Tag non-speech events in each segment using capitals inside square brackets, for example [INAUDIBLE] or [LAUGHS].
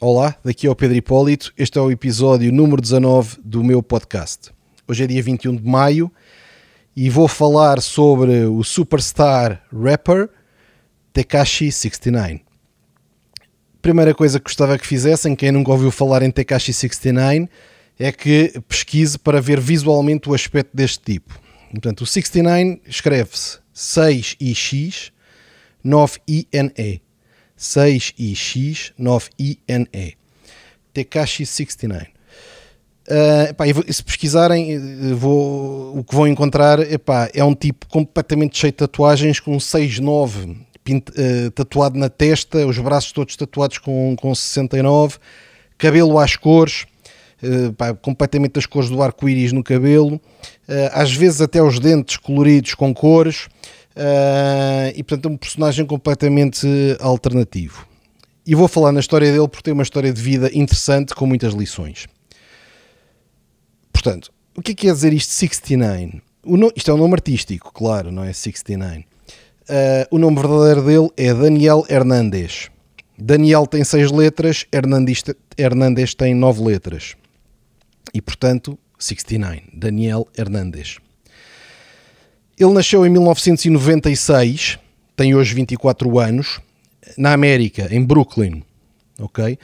Olá, daqui é o Pedro Hipólito. Este é o episódio número 19 do meu podcast. Hoje é dia 21 de maio e vou falar sobre o superstar rapper Tekashi 69. Primeira coisa que gostava que fizessem, quem nunca ouviu falar em Tekashi 69, é que pesquise para ver visualmente o aspecto deste tipo. Portanto, o 69 escreve-se 6ix 9ine. 6ix 9ine. Tekashi 69. Uh, epá, se pesquisarem, eh, vou, o que vão encontrar epá, é um tipo completamente cheio de tatuagens com 6'9 pint, uh, tatuado na testa, os braços todos tatuados com, com 69, cabelo às cores, uh, epá, completamente as cores do arco-íris no cabelo, às vezes até os dentes coloridos com cores, e portanto é um personagem completamente alternativo. E vou falar na história dele porque tem uma história de vida interessante com muitas lições. Portanto, o que é que quer dizer isto 69? No, isto é um nome artístico, claro, não é 69. Uh, o nome verdadeiro dele é Daniel Hernandes. Daniel tem seis letras, Hernandes, Hernandes tem nove letras. E portanto, 69. Daniel Hernandes. Ele nasceu em 1996, tem hoje 24 anos, na América, em Brooklyn. Ok?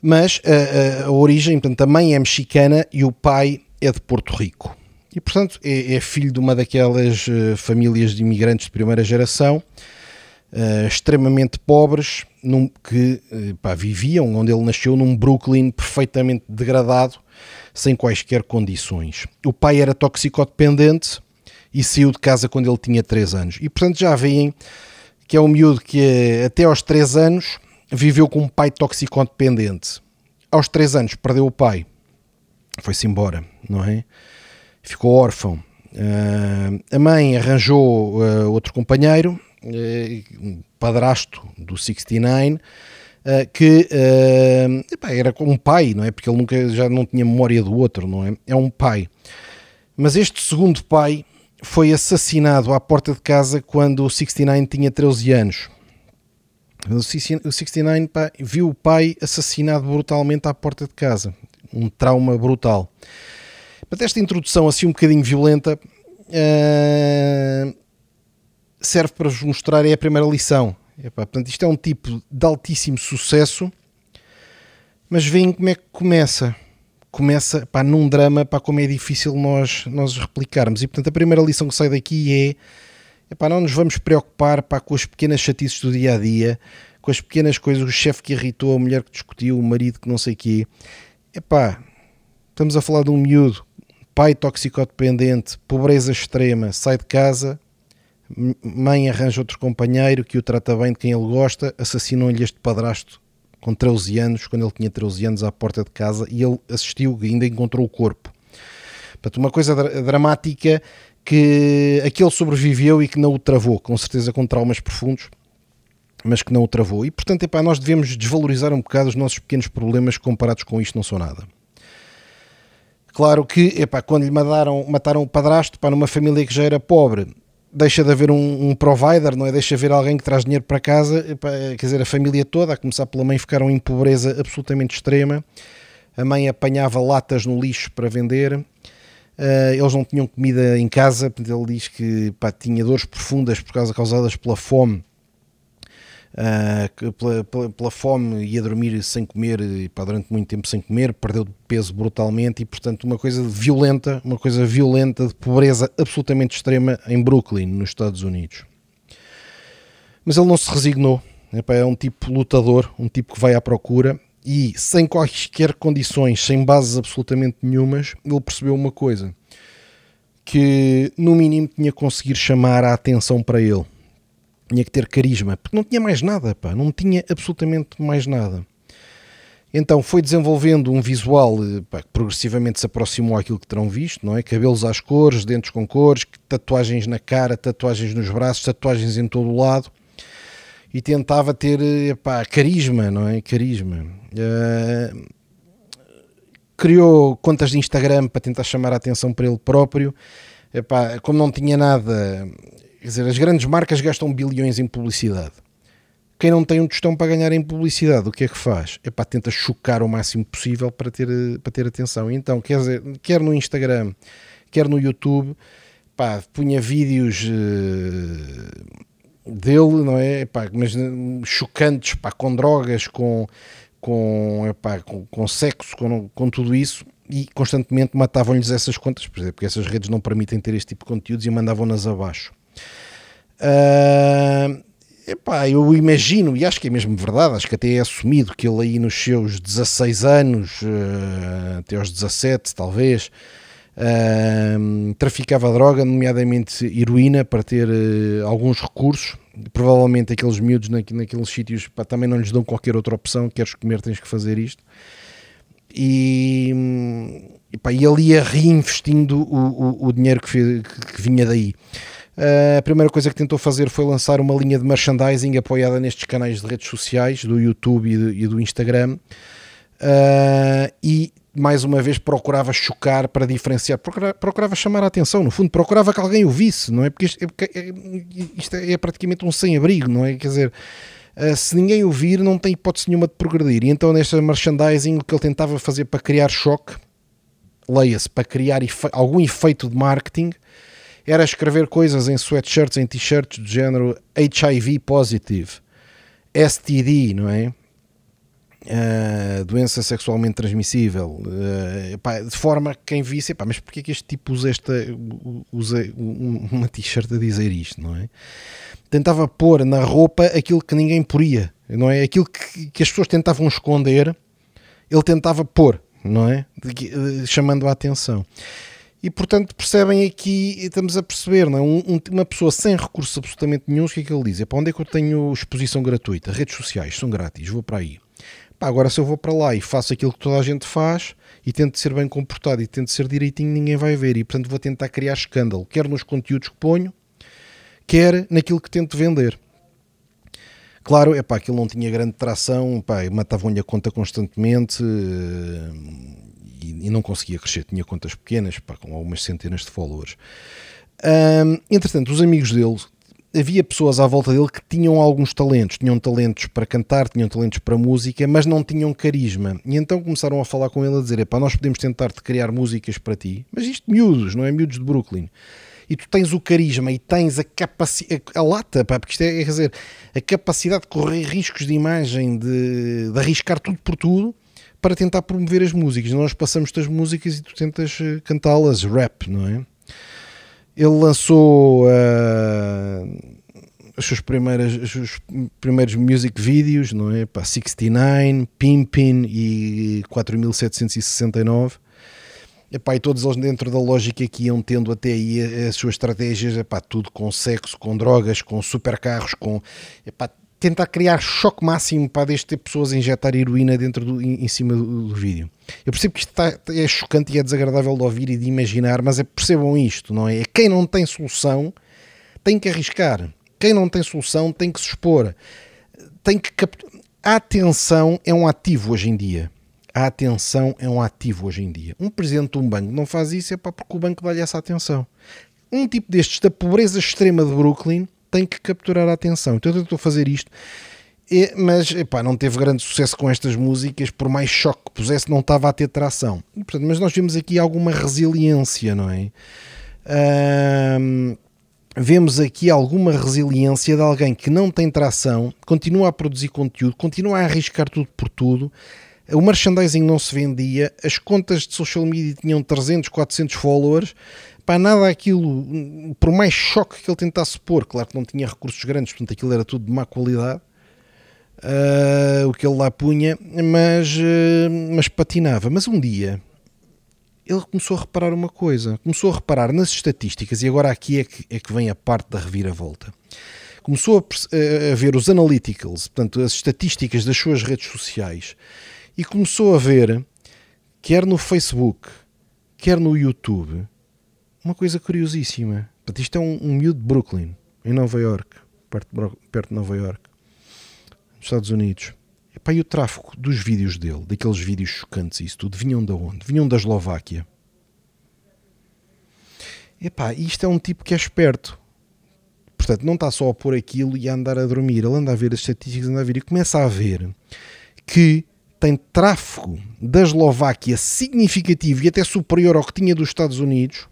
Mas a, a, a origem, portanto, a mãe é mexicana e o pai é de Porto Rico. E, portanto, é, é filho de uma daquelas uh, famílias de imigrantes de primeira geração, uh, extremamente pobres, num, que pá, viviam, onde ele nasceu, num Brooklyn perfeitamente degradado, sem quaisquer condições. O pai era toxicodependente e saiu de casa quando ele tinha 3 anos. E, portanto, já veem que é um miúdo que até aos 3 anos viveu com um pai toxicodependente. Aos 3 anos perdeu o pai foi-se embora, não é? Ficou órfão. Uh, a mãe arranjou uh, outro companheiro, uh, um padrasto do 69, que epá, era um pai, não é? Porque ele nunca já não tinha memória do outro, não é? É um pai. Mas este segundo pai foi assassinado à porta de casa quando o 69 tinha 13 anos. O 69 pá, viu o pai assassinado brutalmente à porta de casa um trauma brutal. Mas esta introdução assim um bocadinho violenta uh, serve para vos mostrar é a primeira lição. Epá, portanto, isto é um tipo de altíssimo sucesso, mas veem como é que começa. Começa pá, num drama, pá, como é difícil nós, nós replicarmos. E portanto, a primeira lição que sai daqui é epá, não nos vamos preocupar pá, com as pequenas chatices do dia a dia, com as pequenas coisas, o chefe que irritou, a mulher que discutiu, o marido que não sei quê epá, estamos a falar de um miúdo, pai toxicodependente, pobreza extrema, sai de casa, mãe arranja outro companheiro que o trata bem de quem ele gosta, assassinou-lhe este padrasto com 13 anos, quando ele tinha 13 anos, à porta de casa, e ele assistiu e ainda encontrou o corpo. Portanto, uma coisa dramática que aquele sobreviveu e que não o travou, com certeza com traumas profundos, mas que não o travou. E portanto, epá, nós devemos desvalorizar um bocado os nossos pequenos problemas comparados com isto não são nada. Claro que, epá, quando lhe mataram, mataram o padrasto, para numa família que já era pobre, deixa de haver um, um, provider, não é? Deixa de haver alguém que traz dinheiro para casa, epá, quer dizer, a família toda, a começar pela mãe, ficaram em pobreza absolutamente extrema. A mãe apanhava latas no lixo para vender. Uh, eles não tinham comida em casa, ele diz que pá, tinha dores profundas por causa causadas pela fome uh, pela, pela, pela, fome ia dormir sem comer pá, durante muito tempo sem comer, perdeu peso brutalmente e portanto uma coisa violenta, uma coisa violenta de pobreza absolutamente extrema em Brooklyn, nos Estados Unidos. Mas ele não se resignou, é um tipo lutador, um tipo que vai à procura e sem quaisquer condições, sem bases absolutamente nenhumas, ele percebeu uma coisa que no mínimo tinha conseguir chamar a atenção para ele tinha que ter carisma, porque não tinha mais nada, pá, não tinha absolutamente mais nada. Então foi desenvolvendo um visual eh, pá, que progressivamente se aproximou àquilo que terão visto, não é? Cabelos às cores, dentes com cores, tatuagens na cara, tatuagens nos braços, tatuagens em todo o lado e tentava ter eh, pá, carisma, não é? Carisma. Uh, criou contas de Instagram para tentar chamar a atenção para ele próprio. Epá, como não tinha nada Quer dizer, as grandes marcas gastam bilhões em publicidade. quem não tem um tostão para ganhar em publicidade, o que é que faz? É para tenta chocar o máximo possível para ter, para ter atenção. Então, quer dizer, quer no Instagram, quer no YouTube, pá, punha vídeos uh, dele, não é? Pá, mas chocantes, pá, com drogas, com, com, epá, com, com sexo, com, com tudo isso e constantemente matavam-lhes essas contas, porque essas redes não permitem ter este tipo de conteúdos e mandavam-nas abaixo. Uh, epá, eu imagino, e acho que é mesmo verdade, acho que até é assumido que ele aí nos seus 16 anos, uh, até aos 17 talvez, uh, traficava droga, nomeadamente heroína, para ter uh, alguns recursos. Provavelmente aqueles miúdos naqueles sítios pá, também não lhes dão qualquer outra opção, queres comer tens que fazer isto. E, e, pá, e ele ia reinvestindo o, o, o dinheiro que, fez, que vinha daí. Uh, a primeira coisa que tentou fazer foi lançar uma linha de merchandising apoiada nestes canais de redes sociais, do YouTube e do, e do Instagram. Uh, e mais uma vez procurava chocar para diferenciar, procurava, procurava, chamar a atenção, no fundo, procurava que alguém o visse, não é? Porque isto é, é, isto é praticamente um sem-abrigo, não é? Quer dizer, uh, se ninguém o vir, não tem hipótese nenhuma de progredir. E então, nesta merchandising, o que ele tentava fazer para criar choque, leia-se, para criar efe algum efeito de marketing, era escrever coisas em sweatshirts, em t-shirts do género HIV positive, STD, não é? Uh, doença sexualmente transmissível, uh, epá, de forma que quem visse, epá, mas porquê que este tipo usa, esta, usa uma t-shirt a dizer isto, não é? Tentava pôr na roupa aquilo que ninguém poria, não é? Aquilo que, que as pessoas tentavam esconder, ele tentava pôr, não é? De, uh, chamando a atenção. E portanto percebem aqui, estamos a perceber, não é? Um, uma pessoa sem recursos absolutamente nenhum, o que é que ele diz? É para onde é que eu tenho exposição gratuita? Redes sociais são grátis, vou para aí. Pá, agora se eu vou para lá e faço aquilo que toda a gente faz e tento ser bem comportado e tento ser direitinho, ninguém vai ver. E portanto vou tentar criar escândalo, quer nos conteúdos que ponho, quer naquilo que tento vender. Claro, é pá, aquilo não tinha grande tração, pá, matavam-lhe a conta constantemente eh, e, e, não conseguia crescer. Tinha contas pequenas, pá, com algumas centenas de followers. Um, entretanto, os amigos dele havia pessoas à volta dele que tinham alguns talentos, tinham talentos para cantar, tinham talentos para música, mas não tinham carisma. E então começaram a falar com ele a dizer: "Epá, nós podemos tentar te criar músicas para ti, mas isto miúdos, não é miúdos de Brooklyn. E tu tens o carisma e tens a capacidade, a lata, pá, porque isto é, quer dizer, a capacidade de correr riscos de imagem, de, de arriscar tudo por tudo para tentar promover as músicas. Nós passamos-te as músicas e tu tentas eh, cantá-las, rap, não é? Ele lançou uh, as suas primeiras, os seus primeiros music videos, não é? Para 69, Pimpin e 4769. Epá, e todos eles dentro da lógica que iam tendo até aí as suas estratégias, epá, tudo com sexo, com drogas, com supercarros, com epá, tentar criar choque máximo para deixar ter pessoas a injetar heroína dentro do, em, em cima do, do, vídeo. Eu percebo que isto está, é chocante e é desagradável de ouvir e de imaginar, mas é, percebam isto, não é? é? Quem não tem solução tem que arriscar. Quem não tem solução tem que se expor. Tem que. A atenção é um ativo hoje em dia. A atenção é um ativo hoje em dia. Um presidente de um banco não faz isso é porque o banco dá-lhe essa atenção. Um tipo destes da pobreza extrema de Brooklyn tem que capturar a atenção. Então eu estou a fazer isto, mas epá, não teve grande sucesso com estas músicas, por mais choque que pusesse, não estava a ter tração. E, portanto, mas nós vemos aqui alguma resiliência, não é? vemos aqui alguma resiliência de alguém que não tem tração, continua a produzir conteúdo, continua a arriscar tudo por tudo. O merchandising não se vendia, as contas de social media tinham 300, 400 followers para nada aquilo, por mais choque que ele tentasse pôr, claro que não tinha recursos grandes, portanto aquilo era tudo de má qualidade, uh, o que ele lá punha, mas, uh, mas patinava. Mas um dia ele começou a reparar uma coisa, começou a reparar nas estatísticas, e agora aqui é que, é que vem a parte da reviravolta. Começou a, a ver os analyticals, portanto, as estatísticas das suas redes sociais, e começou a ver, quer no Facebook, quer no YouTube, uma coisa curiosíssima. Portanto, isto é um, um miúdo de Brooklyn, em Nova York, perto de, perto de Nova York, nos Estados Unidos. Epá, e o tráfego dos vídeos dele, daqueles vídeos chocantes e isso tudo, vinham de onde? Vinham da Eslováquia. Epá, isto é um tipo que é esperto. Portanto, não está só a pôr aquilo e a andar a dormir, ele anda a ver as estatísticas, anda a ver e começa a ver que tem tráfego da Eslováquia significativo e até superior ao que tinha dos Estados Unidos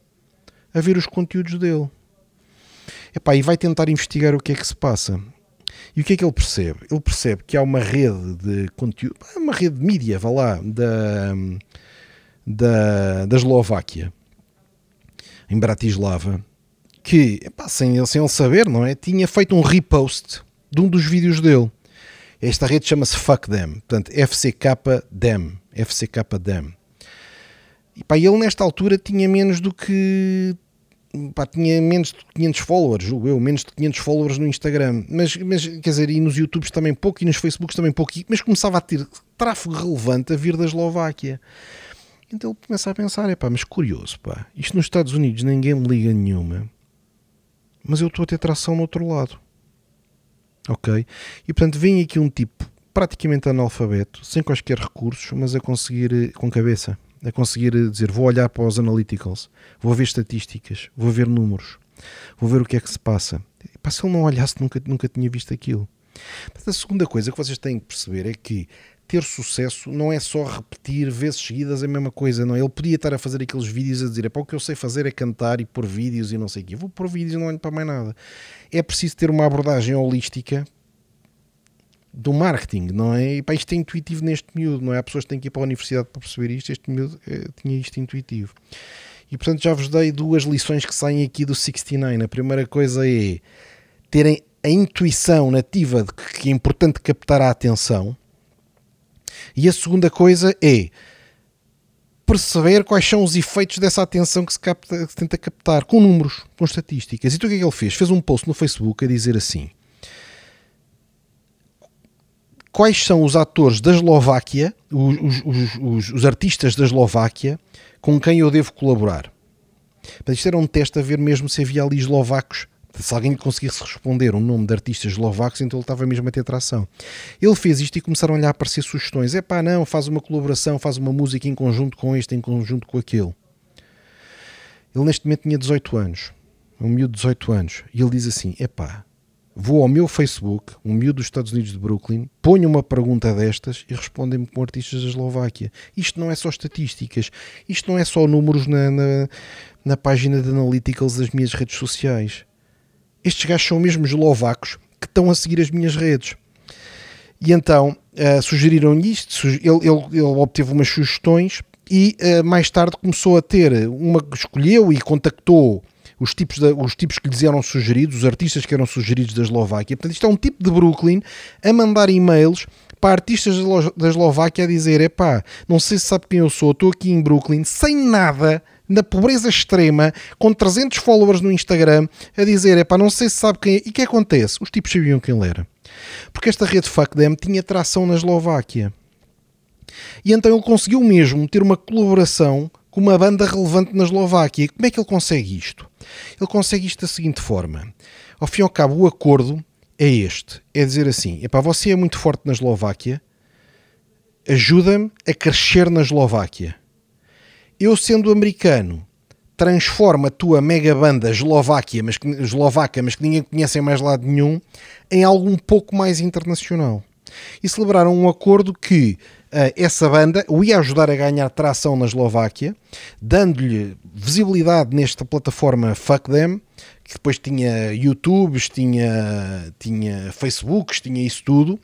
a ver os conteúdos dele. Epá, e vai tentar investigar o que é que se passa. E o que é que ele percebe? Ele percebe que há uma rede de conteúdo, uma rede de mídia, vá lá, da, da, da Eslováquia, em Bratislava, que, epá, sem, sem ele saber, não é? Tinha feito um repost de um dos vídeos dele. Esta rede chama-se Fuck Them, portanto, FCK Dem, FCK Dem. E pá, ele nesta altura tinha menos do que pá, tinha menos de 500 followers, julgo eu, menos de 500 followers no Instagram, mas, mas quer dizer, e nos YouTubes também pouco, e nos Facebooks também pouco, mas começava a ter tráfego relevante a vir da Eslováquia. Então ele começa a pensar, é pá, mas curioso, pá, isto nos Estados Unidos ninguém me liga nenhuma, mas eu estou a ter tração no outro lado. Ok? E portanto vem aqui um tipo praticamente analfabeto, sem quaisquer recursos, mas a conseguir eh, com cabeça a conseguir dizer vou olhar para os analyticals, vou ver estatísticas, vou ver números, vou ver o que é que se passa. Pá, se ele não olhasse, nunca, nunca tinha visto aquilo. Mas a segunda coisa que vocês têm que perceber é que ter sucesso não é só repetir vezes seguidas a mesma coisa, não. É? Ele podia estar a fazer aqueles vídeos a dizer: para o que eu sei fazer é cantar e pôr vídeos e não sei o quê. vou pôr vídeos e não olho para mais nada. É preciso ter uma abordagem holística do marketing, não é? E pá, isto é intuitivo neste miúdo, não é? Há pessoas que têm que ir para a universidade para perceber isto, este miúdo é, tinha isto intuitivo. E portanto já vos dei duas lições que saem aqui do 69. A primeira coisa é terem a intuição nativa de que é importante captar a atenção. E a segunda coisa é perceber quais são os efeitos dessa atenção que se, capta, que se tenta captar com números, com estatísticas. E então o que é que ele fez? Fez um post no Facebook a dizer assim: quais são os atores da Eslováquia, os, os, os, os, artistas da Eslováquia, com quem eu devo colaborar. Mas isto era um teste a ver mesmo se havia ali eslovacos. Se alguém conseguisse responder um nome de artistas eslovacos, então ele estava mesmo a ter tração. Ele fez isto e começaram-lhe a aparecer sugestões. É pá, não, faz uma colaboração, faz uma música em conjunto com este, em conjunto com aquele. Ele neste momento tinha 18 anos. Um miúdo de 18 anos. E ele diz assim: é pá, vou ao meu Facebook, um miúdo dos Estados Unidos de Brooklyn, ponho uma pergunta destas e respondem-me com artistas da Eslováquia. Isto não é só estatísticas, isto não é só números na, na, na página de analytics das minhas redes sociais. Estes gajos são mesmo eslovacos que estão a seguir as minhas redes. E então uh, sugeriram-lhe isto, ele, ele, ele, obteve umas sugestões e uh, mais tarde começou a ter uma, escolheu e contactou os tipos, os tipos que lhes eram sugeridos, os artistas que eram sugeridos da Eslováquia. Portanto, isto é um tipo de Brooklyn a mandar e-mails para artistas da Eslováquia a dizer: é pá, não sei se sabe quem eu sou, estou aqui em Brooklyn sem nada, na pobreza extrema, com 300 followers no Instagram, a dizer: é pá, não sei se sabe quem é. E o que acontece? Os tipos sabiam quem ele era. Porque esta rede Fuck Them tinha tração na Eslováquia. E então ele conseguiu mesmo ter uma colaboração com uma banda relevante na Eslováquia. Como é que ele consegue isto? Ele consegue isto da seguinte forma: ao fim e ao cabo, o acordo é este: é dizer assim, epá, você é muito forte na Eslováquia, ajuda-me a crescer na Eslováquia. Eu, sendo americano, transforma a tua mega banda Eslováquia, mas que, eslovaca, mas que ninguém conhece em mais lado nenhum, em algo um pouco mais internacional. E celebraram um acordo que essa banda o ia ajudar a ganhar tração na Eslováquia, dando-lhe visibilidade nesta plataforma Fuck Them, que depois tinha YouTubes, tinha, tinha Facebooks, tinha isso tudo.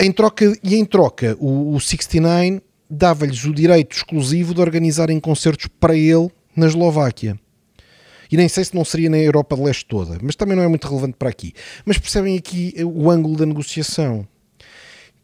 Em troca, e em troca, o, o 69 dava-lhes o direito exclusivo de organizarem concertos para ele na Eslováquia. E nem sei se não seria na Europa de Leste toda, mas também não é muito relevante para aqui. Mas percebem aqui o ângulo da negociação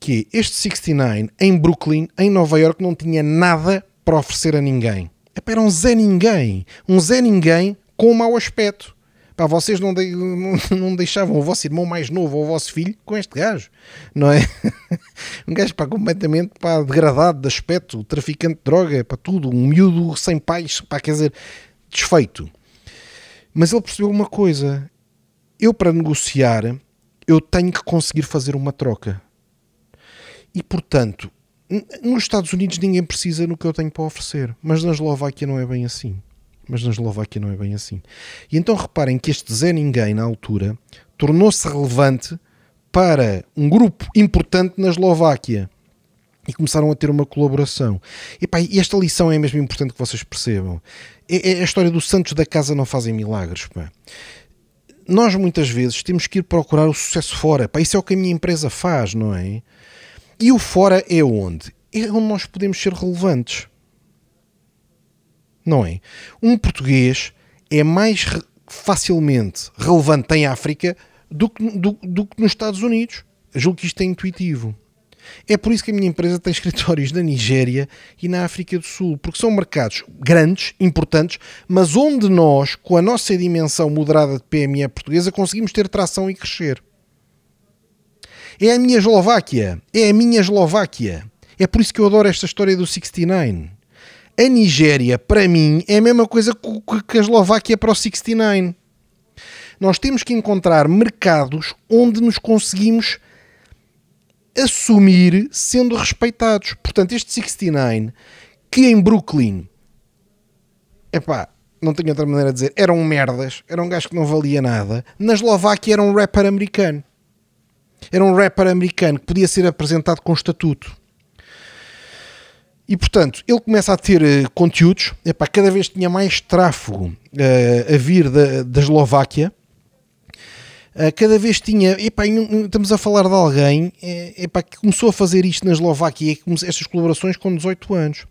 que este 69 em Brooklyn, em Nova York, não tinha nada para oferecer a ninguém. Era um Zé Ninguém. Um Zé Ninguém com um mau aspecto. Pá, vocês não, de, [LAUGHS] não, deixavam o vosso irmão mais novo ou o vosso filho com este gajo, não é? [LAUGHS] Um gajo completamente pá, degradado de aspecto, traficante de droga, para tudo, um miúdo sem pais, pá, quer dizer, desfeito. Mas ele percebeu uma coisa: eu para negociar, eu tenho que conseguir fazer uma troca. E portanto, nos Estados Unidos ninguém precisa no que eu tenho para oferecer, mas na Eslováquia não é bem assim. mas na Eslováquia não é bem assim. E então reparem que este Zé Ninguém, na altura, tornou-se relevante para um grupo importante na Eslováquia. E começaram a ter uma colaboração. E, pá, esta lição é mesmo importante que vocês percebam. É, é a história dos santos da casa não fazem milagres. Pá. Nós muitas vezes temos que ir procurar o sucesso fora. Pá, isso é o que a minha empresa faz, não é? E o fora é onde? É onde nós podemos ser relevantes não é? Um português é mais re facilmente relevante em África do que, do, do que nos Estados Unidos. Julgo que isto é intuitivo. É por isso que a minha empresa tem [LAUGHS] escritórios na Nigéria e na África do Sul, porque são mercados grandes, importantes, mas onde nós, com a nossa dimensão moderada de PME portuguesa, conseguimos ter tração e crescer. É a minha Eslováquia, é a minha Eslováquia. É por isso que eu adoro esta história do 69 a Nigéria, para mim, é a mesma coisa que a Eslováquia para o 69. Nós temos que encontrar mercados onde nos conseguimos assumir sendo respeitados. Portanto, este 69, que em Brooklyn, epá, não tenho outra maneira de dizer, eram merdas, era um gajo que não valia nada. Na Eslováquia era um rapper americano. Era um rapper americano que podia ser apresentado com estatuto. E portanto, ele começa a ter uh, conteúdos, epá, cada vez tinha mais tráfego uh, a vir da, da Eslováquia, uh, cada vez tinha, epá, estamos a falar de alguém epá, que começou a fazer isto na Eslováquia, estas colaborações com 18 anos,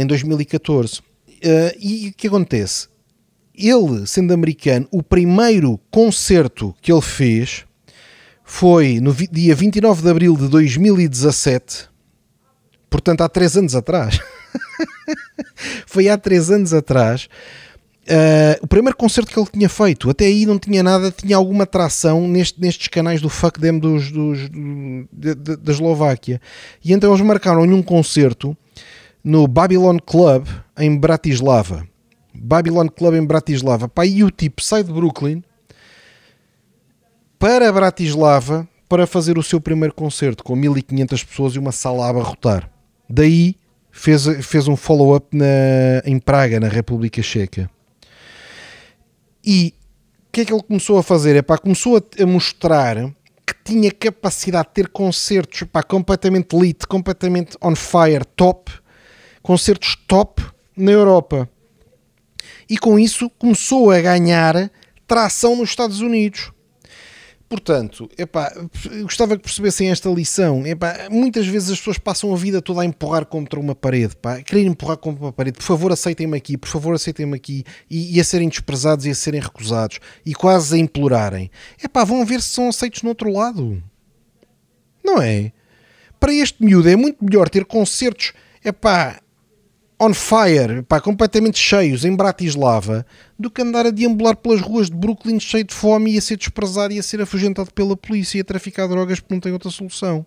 em 2014. e o que acontece? Ele, sendo americano, o primeiro concerto que ele fez foi no dia 29 de abril de 2017 portanto há três anos atrás. [LAUGHS] Foi há três anos atrás. Uh, o primeiro concerto que ele tinha feito, até aí não tinha nada, tinha alguma atração neste, nestes canais do Fuck Them dos, dos, do, de, de, da Eslováquia. E então eles marcaram-lhe um concerto no Babylon Club em Bratislava. Babylon Club em Bratislava. Pá, e o tipo sai de Brooklyn para Bratislava para fazer o seu primeiro concerto com 1500 pessoas e uma sala a abarrotar. Daí fez, fez um follow-up em Praga, na República Checa. E o que é que ele começou a fazer? É pá, começou a, a, mostrar que tinha capacidade de ter concertos pá, completamente lit, completamente on fire, top, concertos top na Europa. E com isso começou a ganhar tração nos Estados Unidos. Portanto, epá, gostava que percebessem esta lição. Epá, muitas vezes as pessoas passam a vida toda a empurrar contra uma parede, pá, a querer empurrar contra uma parede. Por favor, aceitem-me aqui, por favor, aceitem-me aqui. E, e, a serem desprezados e a serem recusados e quase a implorarem. Epá, vão ver se são aceitos no outro lado. Não é? Para este miúdo é muito melhor ter concertos, epá, on fire, pá, completamente cheios em Bratislava, do que andar a deambular pelas ruas de Brooklyn cheio de fome e a ser desprezado e a ser afugentado pela polícia e a traficar drogas porque não tem outra solução.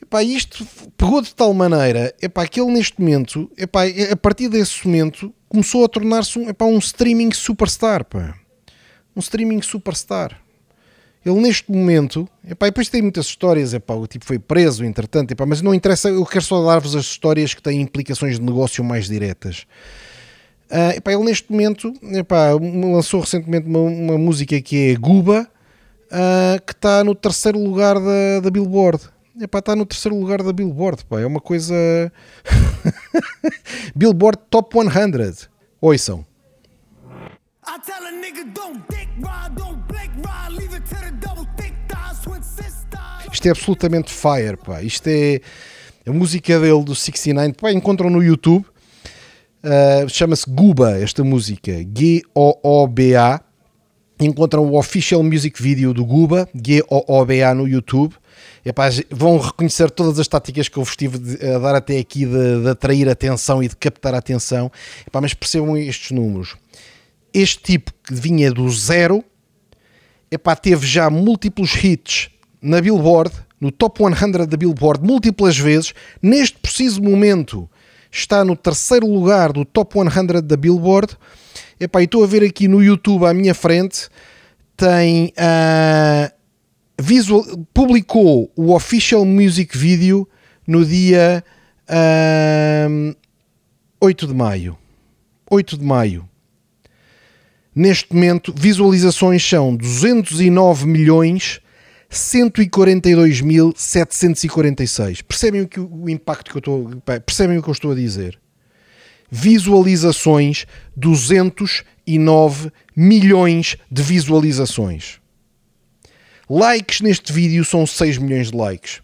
Epá, isto pegou de tal maneira epá, que ele neste momento, epá, a partir desse momento, começou a tornar-se um, epá, um streaming superstar. Pá. Um streaming superstar. Ele neste momento, epá, depois tem muitas histórias, epá, o tipo foi preso, entretanto, epá, mas não interessa, eu quero só dar-vos as histórias que têm implicações de negócio mais diretas. Uh, epá, ele neste momento epá, lançou recentemente uma, uma música que é Guba, uh, que está no terceiro lugar da, da Billboard. Epá, está no terceiro lugar da Billboard, pá, é uma coisa. [LAUGHS] Billboard Top 100. Ouçam. I tell a nigga don't dick ride, don't blink ride, leave it to the double thick thighs, twin sisters. Isto é absolutamente fire, pá. Isto é a música dele do 69, pá, encontram no YouTube. Uh, Chama-se Guba esta música, G-O-O-B-A. Encontram o official music video do Guba, G-O-O-B-A no YouTube. Epá, vão reconhecer todas as táticas que eu vos estive a dar até aqui de, de atrair atenção e de captar atenção. Epá, mas percebam estes números este tipo que vinha do zero, epá, teve já múltiplos hits na Billboard, no top 100 da Billboard, múltiplas vezes. Neste preciso momento está no terceiro lugar do top 100 da Billboard. Epá, e estou a ver aqui no YouTube à minha frente, tem uh, visual, publicou o official music video no dia uh, ah, 8 de maio. 8 de maio. Neste momento, visualizações são 209 milhões 142.746. Percebem o, que, o impacto que eu estou. Percebem o que eu estou a dizer? Visualizações 209 milhões de visualizações. Likes neste vídeo são 6 milhões de likes.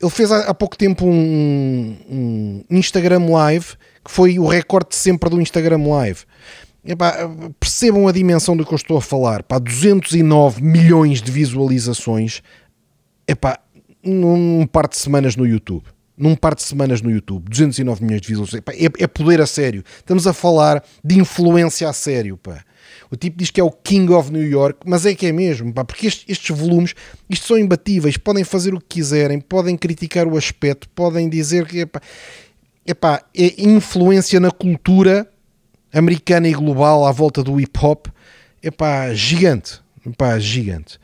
Ele fez há, pouco tempo um, um Instagram Live que foi o recorde de sempre do Instagram Live. Epá, percebam a dimensão do que eu estou a falar. Pá, 209 milhões de visualizações epá, num par de semanas no YouTube. Num par de semanas no YouTube, 209 milhões de visualizações. Epá, é, é, poder a sério. Estamos a falar de influência a sério. Pá. O tipo diz que é o King of New York, mas é que é mesmo, pá, porque estes, estes volumes isto são imbatíveis. Podem fazer o que quiserem, podem criticar o aspecto, podem dizer que epá, epá, é influência na cultura americana e global à volta do hip hop, é pá, gigante. Epá, gigante.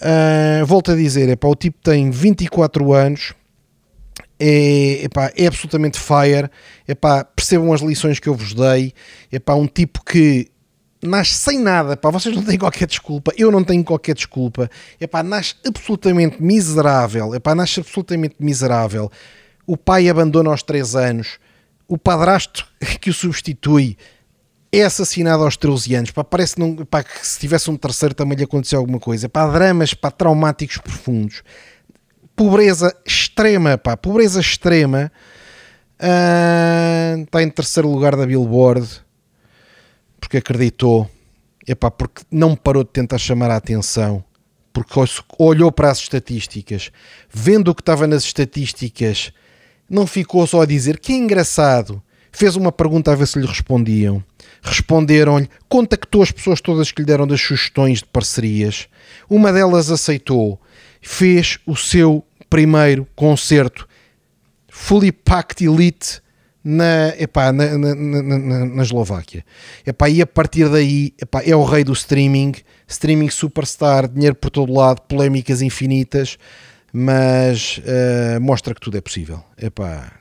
Uh, volto a dizer, epá, o tipo tem 24 anos, é, epá, é absolutamente fire, epá, percebam as lições que eu vos dei, epá, um tipo que nasce sem nada, pá, vocês não têm qualquer desculpa, eu não tenho qualquer desculpa, epá, nasce absolutamente miserável, epá, nasce absolutamente miserável, o pai abandona aos 3 anos, o padrasto [LAUGHS] que o substitui é assassinado aos 13 anos. Pá, parece não, pá, que se tivesse um terceiro também lhe aconteceu alguma coisa. Pá, dramas pá, traumáticos profundos. Pobreza extrema, pá, pobreza extrema. Uh, está em terceiro lugar da Billboard porque acreditou, epá, porque não parou de tentar chamar a atenção, porque olhou para as estatísticas, vendo o que estava nas estatísticas não ficou só a dizer que engraçado. Fez uma pergunta a ver se lhe respondiam. Responderam-lhe, contactou as pessoas todas que lhe deram das sugestões de parcerias. Uma delas aceitou. Fez o seu primeiro concerto Fully Packed Elite na, epá, na, na, na, na Eslováquia. Epá, e a partir daí epá, é o rei do streaming, streaming superstar, dinheiro por todo lado, polémicas infinitas mas uh, mostra que tudo é possível. Epá,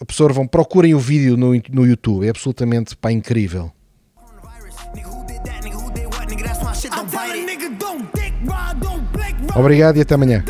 absorvam, procurem o vídeo no, no YouTube, é absolutamente pá, incrível. Obrigado e até amanhã.